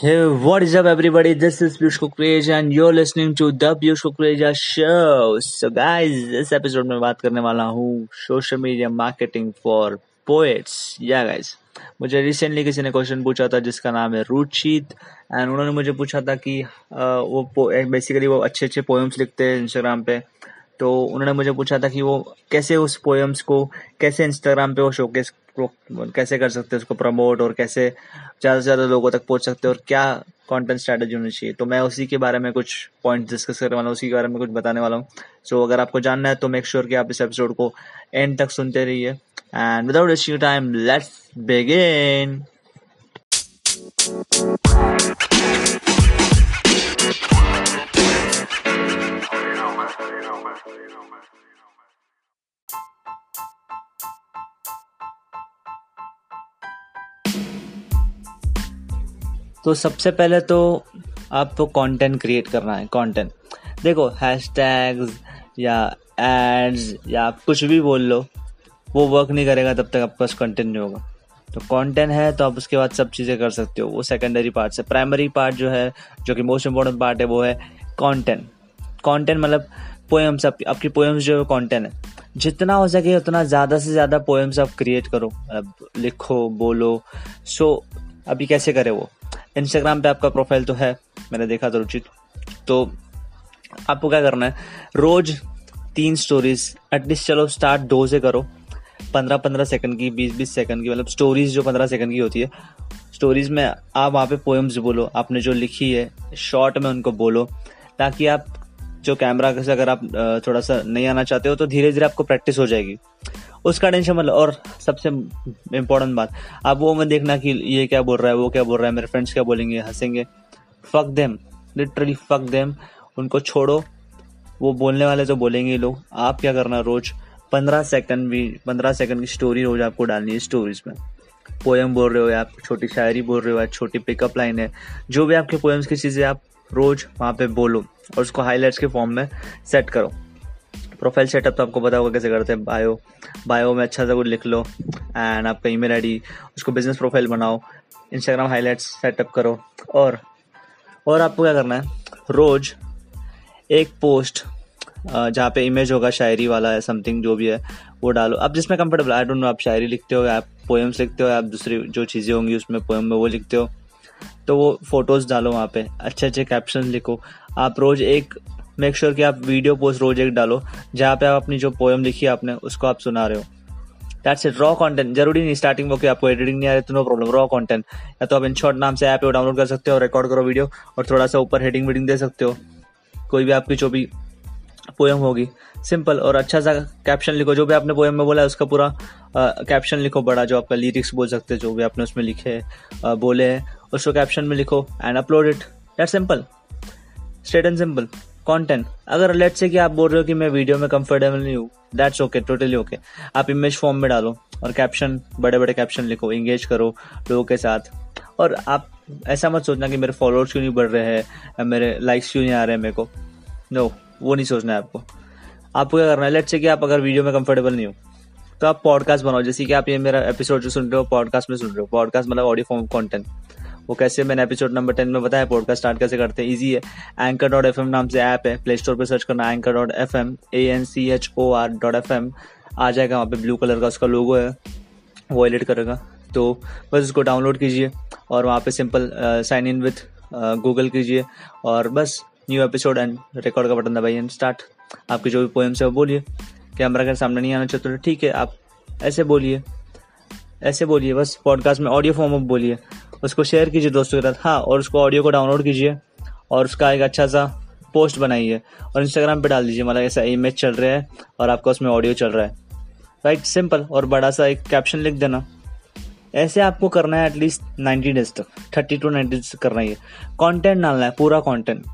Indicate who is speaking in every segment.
Speaker 1: Hey, what is up, everybody? This is Piyush Kukreja, and you're listening to the Piyush Kukreja Show. So, guys, इस episode में बात करने वाला हूँ social media marketing for poets या guys मुझे recently किसी ने क्वेश्चन पूछा था जिसका नाम है रुचित एंड उन्होंने मुझे पूछा था कि uh, वो बेसिकली वो अच्छे अच्छे पोएम्स लिखते हैं इंस्टाग्राम पे तो उन्होंने मुझे पूछा था कि वो कैसे उस पोएम्स को कैसे इंस्टाग्राम पे वो शोकेस कैसे कर सकते हैं उसको प्रमोट और कैसे ज़्यादा से ज़्यादा लोगों तक पहुँच सकते हैं और क्या कंटेंट स्ट्रैटेजी होनी चाहिए। तो मैं उसी के बारे में कुछ पॉइंट डिस्कस करने वाला हूँ उसी के बारे में कुछ बताने वाला हूँ। सो so, अगर आपको जानना है तो मेक श्योर sure कि आप इस एपिसोड को एंड तक सुनते रहिए। And without wasting time let's begin तो सबसे पहले तो आपको कंटेंट क्रिएट करना है कंटेंट देखो हैशटैग्स या एड्स या आप कुछ भी बोल लो वो वर्क नहीं करेगा तब तक आपके पास कंटेंट नहीं होगा. तो कंटेंट है तो आप उसके बाद सब चीज़ें कर सकते हो. वो सेकेंडरी पार्ट है प्राइमरी पार्ट जो है जो कि मोस्ट इम्पोर्टेंट पार्ट है वो है कंटेंट कंटेंट मतलब पोएम्स आप, आपकी पोएम्स जो है कंटेंट है. जितना हो सके उतना ज़्यादा से ज़्यादा पोएम्स आप क्रिएट करो. लिखो बोलो. सो अभी कैसे करें वो? इंस्टाग्राम पे आपका प्रोफ़ाइल तो है, मैंने देखा था रुचित। तो आपको क्या करना है? रोज तीन स्टोरीज एटलीस्ट चलो स्टार्ट दो से करो। पंद्रह पंद्रह सेकंड की बीस बीस सेकंड की मतलब स्टोरीज जो पंद्रह सेकंड की होती है स्टोरीज में आप वहाँ पे पोएम्स बोलो, आपने जो लिखी है शॉर्ट में उनको बोलो, ताकि आप जो कैमरा से अगर आप थोड़ा सा नहीं आना चाहते हो तो धीरे धीरे आपको प्रैक्टिस हो जाएगी। उसका टेंशन मतलब और सबसे इम्पोर्टेंट बात, आप वो मत देखना कि ये क्या बोल रहा है, वो क्या बोल रहा है, मेरे फ्रेंड्स क्या बोलेंगे, हंसेंगे। Fuck them literally fuck them उनको छोड़ो। वो बोलने वाले तो बोलेंगे लोग। आप क्या करना रोज? पंद्रह सेकंड भी, पंद्रह सेकंड की स्टोरी रोज आपको डालनी है स्टोरीज में। पोएम बोल रहे हो, या छोटी शायरी बोल रहे हो, या छोटी पिकअप लाइन है। जो भी आपके पोएम्स की चीज़ें आप रोज वहाँ पे बोलो, और उसको हाईलाइट्स के फॉर्म में सेट करो। प्रोफ़ाइल सेटअप तो आपको पता होगा कैसे करते हैं। बायो बायो में अच्छा सा कुछ लिख लो एंड आपका ईमेल आईडी उसको बिज़नेस प्रोफ़ाइल बनाओ इंस्टाग्राम हाईलाइट्स सेटअप करो और और आपको क्या करना है? रोज एक पोस्ट जहाँ पे इमेज होगा, शायरी वाला है समथिंग जो भी है, वो डालो। आप जिसमें कंफर्टेबल आई डोंट नो आप शायरी लिखते हो, आप पोएम्स लिखते हो, आप दूसरी जो चीज़ें होंगी उसमें पोएम में वो लिखते हो तो वो फ़ोटोज़ डालो वहाँ पे अच्छे अच्छे कैप्शन लिखो। आप रोज एक मेक श्योर कि आप वीडियो पोस्ट रोज एक डालो, जहाँ पे आप अपनी जो पोएम लिखी है आपने, उसको आप सुना रहे हो। दैट्स इट रॉ कंटेंट ज़रूरी नहीं स्टार्टिंग में कि आपको एडिटिंग नहीं आ रही तो नो प्रॉब्लम रॉ कंटेंट या तो आप इन शॉर्ट नाम से ऐप डाउनलोड कर सकते हो रिकॉर्ड करो वीडियो और थोड़ा सा ऊपर हेडिंग वेडिंग दे सकते हो। कोई भी आपकी जो भी पोएम होगी सिंपल और अच्छा सा कैप्शन लिखो, जो भी आपने पोएम में बोला है, उसका पूरा कैप्शन लिखो बड़ा, जो आपका लिरिक्स बोल सकते हैं, जो भी आपने उसमें लिखे बोले हैं, उसको कैप्शन में लिखो and upload it that simple straight and simple content अगर लेट से कि आप बोल रहे हो कि मैं वीडियो में कंफर्टेबल नहीं हूँ दैट्स ओके टोटली ओके आप इमेज फॉर्म में डालो और कैप्शन बड़े बड़े कैप्शन लिखो इंगेज करो लोगों के साथ। और आप ऐसा मत सोचना कि मेरे फॉलोअर्स क्यों नहीं बढ़ रहे हैं मेरे लाइक्स क्यों नहीं आ रहे हैं मेरे को। नो वो नहीं सोचना है आपको। आपको क्या करना है? लेट से कि आप अगर वीडियो में कंफर्टेबल नहीं हो तो आप पॉडकास्ट बनाओ। जैसे कि आप ये मेरा एपिसोड जो सुन रहे हो पॉडकास्ट में सुन रहे हो। पॉडकास्ट मतलब ऑडियो फॉर्म कॉन्टेंट वो कैसे मैंने एपिसोड नंबर टेन में बताया पॉडकास्ट स्टार्ट कैसे करते हैं? इजी है। एंकर डॉट एफ़ एम नाम से ऐप है। प्ले स्टोर पर सर्च करना anchor dot F M A N C H O R dot F M आ जाएगा वहाँ पे ब्लू कलर का उसका लोगो है। वो एडिट करेगा। तो बस उसको डाउनलोड कीजिए और वहाँ पे simple sign in with Google कीजिए और बस न्यू एपिसोड एंड रिकॉर्ड का बटन दबाइए एंड स्टार्ट आपकी जो भी पोएम्स है वो बोलिए। कैमरा के सामने नहीं आना चाहते तो ठीक है, आप ऐसे बोलिए। ऐसे बोलिए। बस पॉडकास्ट में ऑडियो फॉर्म में बोलिए। उसको शेयर कीजिए दोस्तों के साथ। हाँ और उसको ऑडियो को डाउनलोड कीजिए और उसका एक अच्छा सा पोस्ट बनाइए और इंस्टाग्राम पे डाल दीजिए। मतलब ऐसा इमेज चल रहा है और आपका उसमें ऑडियो चल रहा है। राइट सिंपल और बड़ा सा एक कैप्शन लिख देना। ऐसे आपको करना है एटलीस्ट नाइन्टी डेज़ तक। थर्टी टू नाइन्टी डेज़ तक करना ही है। कॉन्टेंट डालना है, पूरा कंटेंट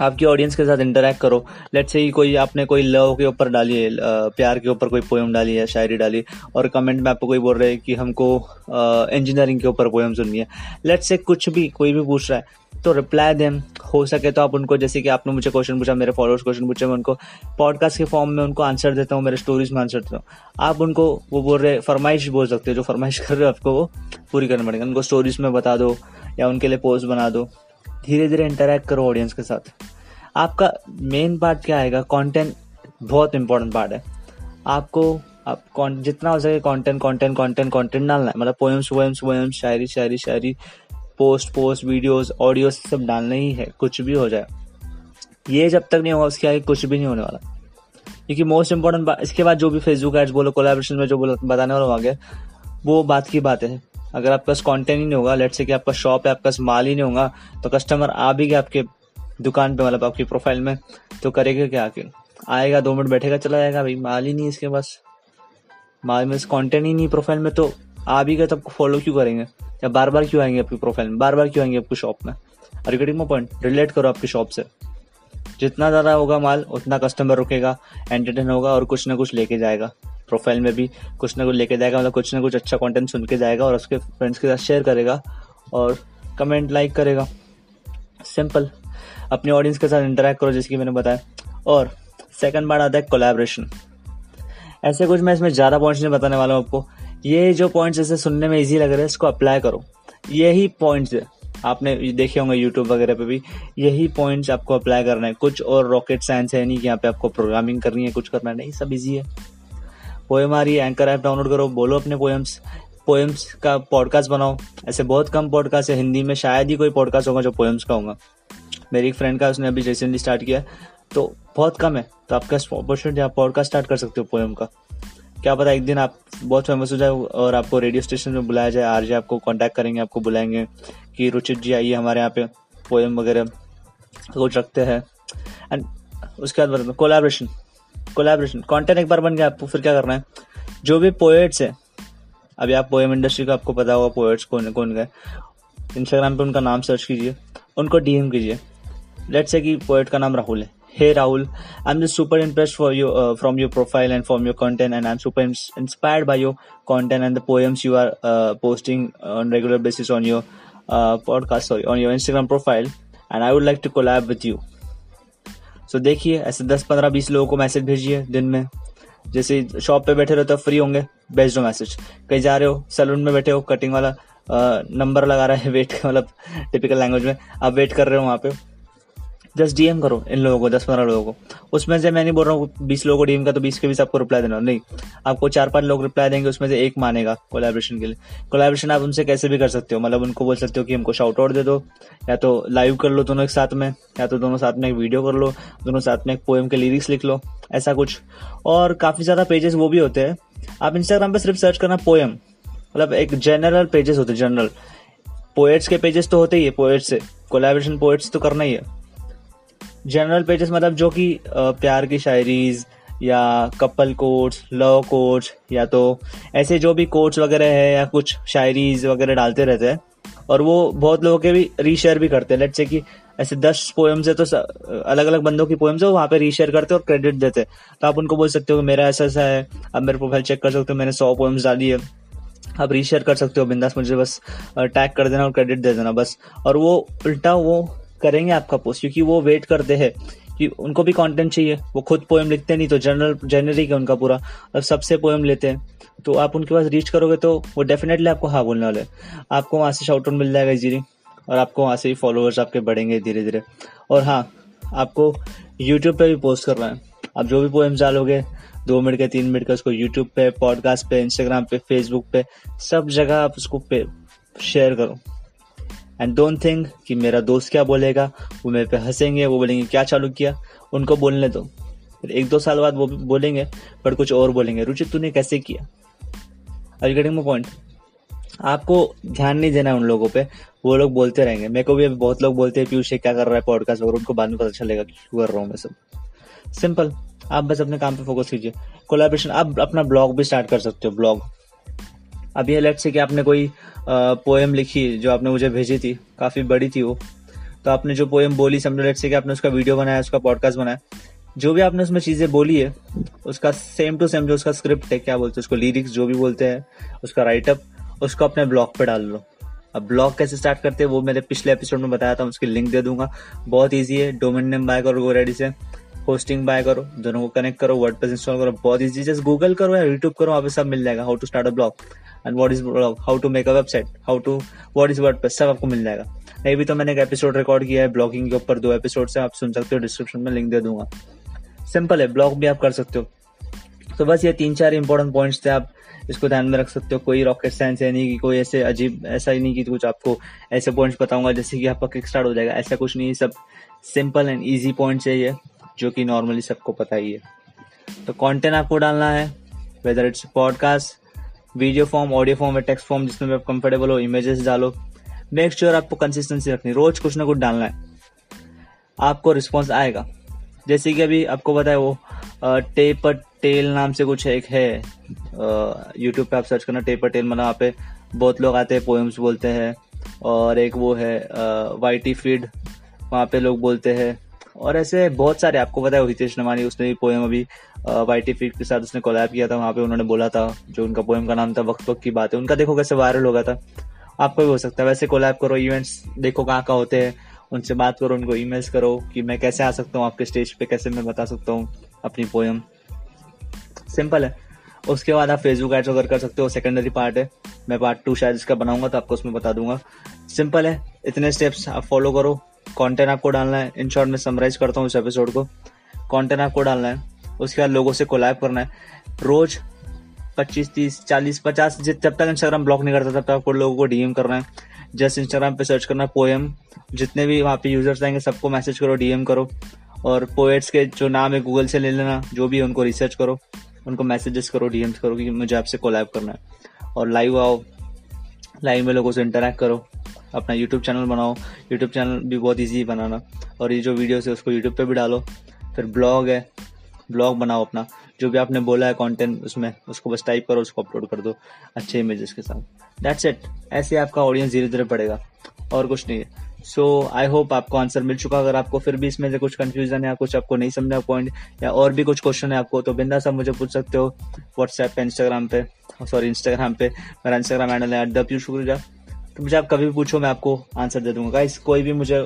Speaker 1: आपकी ऑडियंस के साथ इंटरेक्ट करो। लेट से कोई आपने कोई लव के ऊपर डाली है प्यार के ऊपर कोई पोएम डाली है शायरी डाली और कमेंट में आपको कोई बोल रहे हैं कि हमको इंजीनियरिंग के ऊपर पोएम सुननी है। लेट से कुछ भी, कोई भी पूछ रहा है तो रिप्लाई देम हो सके तो आप उनको, जैसे कि आपने मुझे क्वेश्चन पूछा, मेरे फॉलोअर्स क्वेश्चन पूछे, मैं उनको पॉडकास्ट के फॉर्म में उनको आंसर देता हूँ, मेरे स्टोरीज में आंसर देता हूँ। आप उनको, वो बोल रहे, फरमाइश बोल सकते हो, जो फरमाइश कर रहे हो, आपको वो पूरी करनी पड़ेगी। उनको स्टोरीज में बता दो या उनके लिए पोस्ट बना दो। धीरे धीरे इंटरेक्ट करो ऑडियंस के साथ। आपका मेन पार्ट क्या आएगा? कंटेंट बहुत इंपॉर्टेंट पार्ट है। आपको, आप जितना हो सके कंटेंट कंटेंट कंटेंट कंटेंट डालना है। मतलब पोएम्स पोएम्स वोएम्स शायरी शायरी शायरी पोस्ट पोस्ट वीडियोस ऑडियोस सब डालना ही है। कुछ भी हो जाए। ये जब तक नहीं होगा, उसके आगे कुछ भी नहीं होने वाला। क्योंकि मोस्ट इंपॉर्टेंट इसके बाद जो भी फेसबुक एड्स बोलो कोलेब्रेशन में जो बोलो, बताने वाला आगे। वो बात की बात है। अगर आपके पास कंटेंट ही नहीं होगा लेट से कि आपका शॉप है, आपका पास माल ही नहीं होगा तो कस्टमर आ भी गया आपके दुकान पे मतलब आपकी प्रोफ़ाइल में तो करेगा क्या आके आएगा, दो मिनट बैठेगा, चला जाएगा, भाई, माल ही नहीं इसके पास। माल में कॉन्टेंट ही नहीं प्रोफ़ाइल में तो आ भी गए तो आपको फॉलो क्यों करेंगे? या बार बार क्यों आएँगे आपकी प्रोफ़ाइल में? बार बार क्यों आएँगे आपकी शॉप में? और गेटिंग पॉइंट रिलेट करो आपकी शॉप से। जितना ज़्यादा होगा माल, उतना कस्टमर रुकेगा एंटरटेन होगा और कुछ ना कुछ लेके जाएगा। प्रोफ़ाइल में भी कुछ ना कुछ लेके जाएगा मतलब कुछ ना कुछ अच्छा कंटेंट सुन के जाएगा और उसके फ्रेंड्स के साथ शेयर करेगा और कमेंट लाइक करेगा। सिंपल अपने ऑडियंस के साथ इंटरेक्ट करो जिसकी मैंने बताया। और सेकंड पार्ट आता है कोलैबोरेशन ऐसे कुछ मैं इसमें ज़्यादा पॉइंट्स नहीं बताने वाला हूँ आपको। ये जो पॉइंट्स जैसे सुनने में इजी लग रहे हैं, इसको अप्लाई करो। यही पॉइंट्स है। आपने देखे होंगे यूट्यूब वगैरह पे भी, यही पॉइंट्स आपको अप्लाई करना है। कुछ और रॉकेट साइंस है नहीं कि यहाँ पे आपको प्रोग्रामिंग करनी है, कुछ करना है। नहीं, सब इजी है। पोएम आ रही है एंकर ऐप डाउनलोड करो, बोलो अपने पोएम्स पोएम्स का पॉडकास्ट बनाओ। ऐसे बहुत कम पॉडकास्ट है, हिंदी में शायद ही कोई पॉडकास्ट होगा जो पोएम्स का होगा। मेरी एक फ्रेंड का उसने अभी रिसेंटली स्टार्ट किया तो बहुत कम है। तो आपका अपॉर्चुनिटी आप पॉडकास्ट स्टार्ट कर सकते हो पोएम का। क्या पता एक दिन आप बहुत फ़ेमस हो जाए और आपको रेडियो स्टेशन में बुलाया जाए। आर आपको कांटेक्ट करेंगे, आपको बुलाएँगे कि रुचित जी आइए हमारे यहाँ पे पोएम वगैरह कुछ रखते हैं। एंड उसके बाद कोलाब्रेशन कोलेब्रेशन कॉन्टेंट एक बार बन गया आपको फिर क्या करना है? जो भी पोएट्स है, अभी आप पोएम इंडस्ट्री का आपको पता होगा पोएट्स कौन कौन गए। इंस्टाग्राम पे उनका नाम सर्च कीजिए, उनको डीएम कीजिए। लेट्स से कि पोएट का नाम राहुल है। Hey Rahul I am just super impress for you from your profile and from your content and I am super inspired by your content and the poems you are posting on regular basis on your podcast sorry on your Instagram profile and I would like to collab with you So, देखिए, ऐसे दस पंद्रह बीस लोगों को message भेजिए दिन में। जैसे शॉप पे बैठे रहो तो फ्री होंगे। भेज दो मैसेज कहीं जा रहे हो सैलून में बैठे हो कटिंग वाला नंबर लगा रहा है वेट मतलब टिपिकल लैंग्वेज में। आप वेट कर रहे हो वहाँ पे। जस्ट डीएम करो इन लोगों को, दस पंद्रह लोगों को। उसमें से मैं नहीं बोल रहा हूँ, बीस लोगों को डीएम का तो बीस के बीस आपको रिप्लाई देना। नहीं, आपको चार पाँच लोग रिप्लाई देंगे, उसमें से एक मानेगा कोलेब्रेशन के लिए। कोलेब्रेशन आप उनसे कैसे भी कर सकते हो मतलब उनको बोल सकते हो कि हमको शाउट आउट दे दो, या तो लाइव कर लो दोनों एक साथ में, या तो दोनों साथ में एक वीडियो कर लो, दोनों साथ में एक पोएम के लिरिक्स लिख लो, ऐसा कुछ। और काफ़ी ज़्यादा पेजेस वो भी होते हैं। आप इंस्टाग्राम पर सिर्फ़ सर्च करना पोएम मतलब एक जनरल पेजेस होते हैं जनरल पोएट्स के पेजेस तो होते ही है पोएट्स से। कोलेब्रेशन पोएट्स तो करना ही है। जनरल पेजेस मतलब जो कि प्यार की शायरीज या कपल कोट्स लव कोट्स या तो ऐसे जो भी कोट्स वगैरह है या कुछ शायरीज वगैरह डालते रहते हैं। और वो बहुत लोगों के भी रीशेयर भी करते हैं। लेट से कि ऐसे दस पोएम्स है तो अलग अलग बंदों की पोएम्स है वहाँ पे रीशेयर करते और क्रेडिट देते तो आप उनको बोल सकते हो कि मेरा ऐसा ऐसा है आप मेरे प्रोफ़ाइल चेक कर सकते हो, मैंने सौ पोएम्स डाली है। आप रीशेयर कर सकते हो, बिंदास मुझे बस टैग कर देना और क्रेडिट दे देना, बस। और वो उल्टा वो करेंगे आपका पोस्ट क्योंकि वो वेट करते हैं कि उनको भी कंटेंट चाहिए। वो खुद पोएम लिखते नहीं तो जनरल जेनरिक है उनका पूरा। अब सबसे पोएम लेते हैं। तो आप उनके पास रीच करोगे तो वो डेफिनेटली आपको हाँ बोलने वाले आपको वहाँ से शाउट मिल जाएगा इजीली और आपको वहाँ से ही फॉलोअर्स आपके बढ़ेंगे धीरे धीरे और हाँ आपको यूट्यूब पे भी पोस्ट करना है। आप जो भी पोएम्स डालोगे, दो मिनट के, तीन मिनट का, उसको यूट्यूब पे पॉडकास्ट पे इंस्टाग्राम पे फेसबुक पे, सब जगह आप उसको शेयर करो। एंड डोंट थिंक कि मेरा दोस्त क्या बोलेगा? वो मेरे पे हंसेंगे, वो बोलेंगे, क्या चालू किया? उनको बोलने दो। फिर एक दो साल बाद वो बोलेंगे, पर कुछ और बोलेंगे, रुचि, तूने कैसे किया? आई गेटिंग पॉइंट आपको ध्यान नहीं देना उन लोगों पे। वो लोग बोलते रहेंगे। मेरे को भी अभी बहुत लोग बोलते हैं, पीयूष क्या कर रहा है पॉडकास्ट वगैरह उनको बाद में पता चलेगा क्यों कर रहा हूँ मैं सब। सिंपल आप बस अपने काम पे फोकस कीजिए। कोलाब्रेशन आप अपना ब्लॉग भी स्टार्ट कर सकते हो ब्लॉग ये लेट से कि आपने कोई पोएम लिखी जो आपने मुझे भेजी थी, काफ़ी बड़ी थी वो। तो आपने जो पोएम बोली, समझो लेट से कि आपने उसका वीडियो बनाया, उसका पॉडकास्ट बनाया, जो भी आपने उसमें चीज़ें बोली है, उसका सेम टू सेम जो उसका स्क्रिप्ट है, क्या बोलते हैं उसको लिरिक्स जो भी बोलते हैं, उसका राइटअप उसको अपने ब्लॉग पे डाल लो। अब ब्लॉग कैसे स्टार्ट करते हैं, वो मैंने पिछले एपिसोड में बताया था उसकी लिंक दे दूँगा। बहुत ईजी है डोमेन नेम बाय करो रेडी से होस्टिंग बाय करो, दोनों को कनेक्ट करो वर्ड इंस्टॉल करो, बहुत इजी जस्ट गूगल करो या यूट्यूब करो, वहाँ पे सब मिल जाएगा how to start a blog and what is blog how to make a website how to what is word सब आपको मिल जाएगा। नहीं भी तो मैंने एक एपिसोड रिकॉर्ड किया है ब्लॉगिंग के ऊपर दो एपिसोड से आप सुन सकते हो डिस्क्रिप्शन में लिंक दे दूँगा। सिंपल है ब्लॉग भी आप कर सकते हो। तो बस ये तीन चार इंपॉर्टेंट पॉइंट्स थे, आप इसको ध्यान में रख सकते हो, कोई रॉकेट साइंस है नहीं कि कोई ऐसे अजीब, ऐसा ही नहीं कि कुछ आपको ऐसे पॉइंट्स बताऊँगा जैसे कि आपका किक स्टार्ट हो जाएगा, ऐसा कुछ नहीं, सब सिंपल एंड ईजी पॉइंट्स है ये। जो कि नॉर्मली सबको पता ही है। तो कंटेंट आपको डालना है whether it's podcast video form audio form या टेक्स्ट फॉर्म जिसमें भी आप कंफर्टेबल हो इमेजेस डालो। मेक श्योर आपको कंसिस्टेंसी रखनी रोज कुछ ना कुछ डालना है। आपको रिस्पॉन्स आएगा। जैसे कि अभी आपको पता है वो टेपर टेल नाम से कुछ एक है। यूट्यूब पे आप सर्च करना टेपर टेल मतलब वहाँ पे बहुत लोग आते हैं पोएम्स बोलते हैं। और एक वो है वाइटी फ़ीड वहाँ पे लोग बोलते हैं। और ऐसे बहुत सारे, आपको पता है हितेश नमानी, उसने भी पोएम अभी वाइटी फ़ीड के साथ उसने कोलैब किया था, वहाँ पे उन्होंने बोला था, जो उनका पोएम का नाम था वक्त वक्त की बात है उनका देखो कैसे वायरल हो गया था। आपको भी हो सकता है, वैसे कोलैब करो इवेंट्स देखो कहाँ कहाँ होते हैं, उनसे बात करो, उनको ईमेल्स करो, कि मैं कैसे आ सकता हूँ, आपके स्टेज पे कैसे मैं बता सकता हूँ अपनी पोएम सिंपल है। उसके बाद आप फेसबुक एड्स वगैरह कर सकते हो सेकेंडरी पार्ट है। मैं पार्ट टू शायद इसका बनाऊँगा तो आपको उसमें बता दूँगा। सिंपल है। इतने स्टेप्स आप फॉलो करो। कंटेंट आपको डालना है। इन शॉर्ट में समराइज करता हूँ इस एपिसोड को। कंटेंट आपको डालना है। उसके बाद लोगों से कोलैब करना है। रोज पच्चीस, तीस, चालीस, पचास जब तक इंस्टाग्राम ब्लॉक नहीं करता, तब तक आपको लोगों को डीएम करना है। जस्ट इंस्टाग्राम पे सर्च करना पोएम जितने भी वहाँ पे यूज़र्स आएँगे, सबको मैसेज करो डीएम करो। और पोएट्स के जो नाम है गूगल से ले लेना। जो भी उनको रिसर्च करो। उनको मैसेजेस करो डीएम्स करो कि मुझे आपसे कोलैब करना है। और लाइव आओ। लाइव में लोगों से इंटरेक्ट करो। अपना यूट्यूब चैनल बनाओ। यूट्यूब चैनल भी बहुत ईजी बनाना। और ये जो वीडियोस है, उसको यूट्यूब पर भी डालो। फिर ब्लॉग है। ब्लॉग बनाओ अपना। जो भी आपने बोला है कंटेंट उसमें, उसको बस टाइप करो, उसको अपलोड कर दो। अच्छे इमेजेस के साथ। दैट्स इट ऐसे आपका ऑडियंस धीरे धीरे बढ़ेगा। और कुछ नहीं है। सो आई होप आपको आंसर मिल चुका। अगर आपको फिर भी इसमें से कुछ कंफ्यूजन या कुछ आपको नहीं समझा पॉइंट या और भी कुछ क्वेश्चन है आपको तो बिंदा सब मुझे पूछ सकते हो। व्हाट्सएप पे इंस्टाग्राम पे सॉरी इंस्टाग्राम पे। मेरा इंस्टाग्राम हैंडल है एट द पीयूष तो मुझे आप कभी भी पूछो मैं आपको आंसर दे दूँगा। गाइस कोई भी मुझे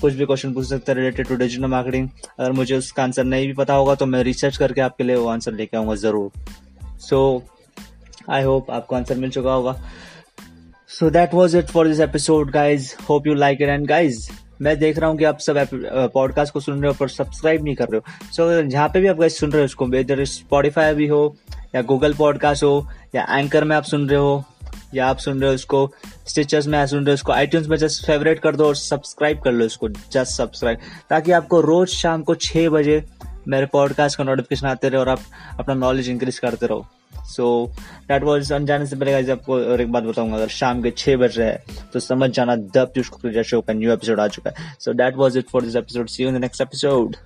Speaker 1: कुछ भी क्वेश्चन पूछ सकता है रिलेटेड टू डिजिटल मार्केटिंग अगर मुझे उसका आंसर नहीं भी पता होगा तो मैं रिसर्च करके आपके लिए वो आंसर लेके आऊँगा ज़रूर। सो आई होप आपको आंसर मिल चुका होगा। So that was it for this episode guys hope you like it and guys मैं देख रहा हूँ कि आप सब पॉडकास्ट को सुन रहे हो पर सब्सक्राइब नहीं कर रहे हो। सो so, जहाँ पे भी आप गाइज़ सुन रहे हो उसको इधर स्पॉटिफाई भी हो या गूगल पॉडकास्ट हो या एंकर में आप सुन रहे हो या आप सुन रहे हो उसको स्टिचर्स में सुन रहे हो उसको आईट्यून्स में जस्ट फेवरेट कर दो और सब्सक्राइब कर लो उसको जस्ट सब्सक्राइब ताकि आपको रोज शाम को छः बजे मेरे पॉडकास्ट का नोटिफिकेशन आते रहे और आप अपना नॉलेज इंक्रीज करते रहो। सो दैट वॉज़ अनजाने से पहले आपको और एक बात बताऊँगा, अगर शाम के छह बज रहे हैं तो समझ जाना द पीयूष शो का न्यू एपिसोड आ चुका है। So that was it for this episode see you in the next episode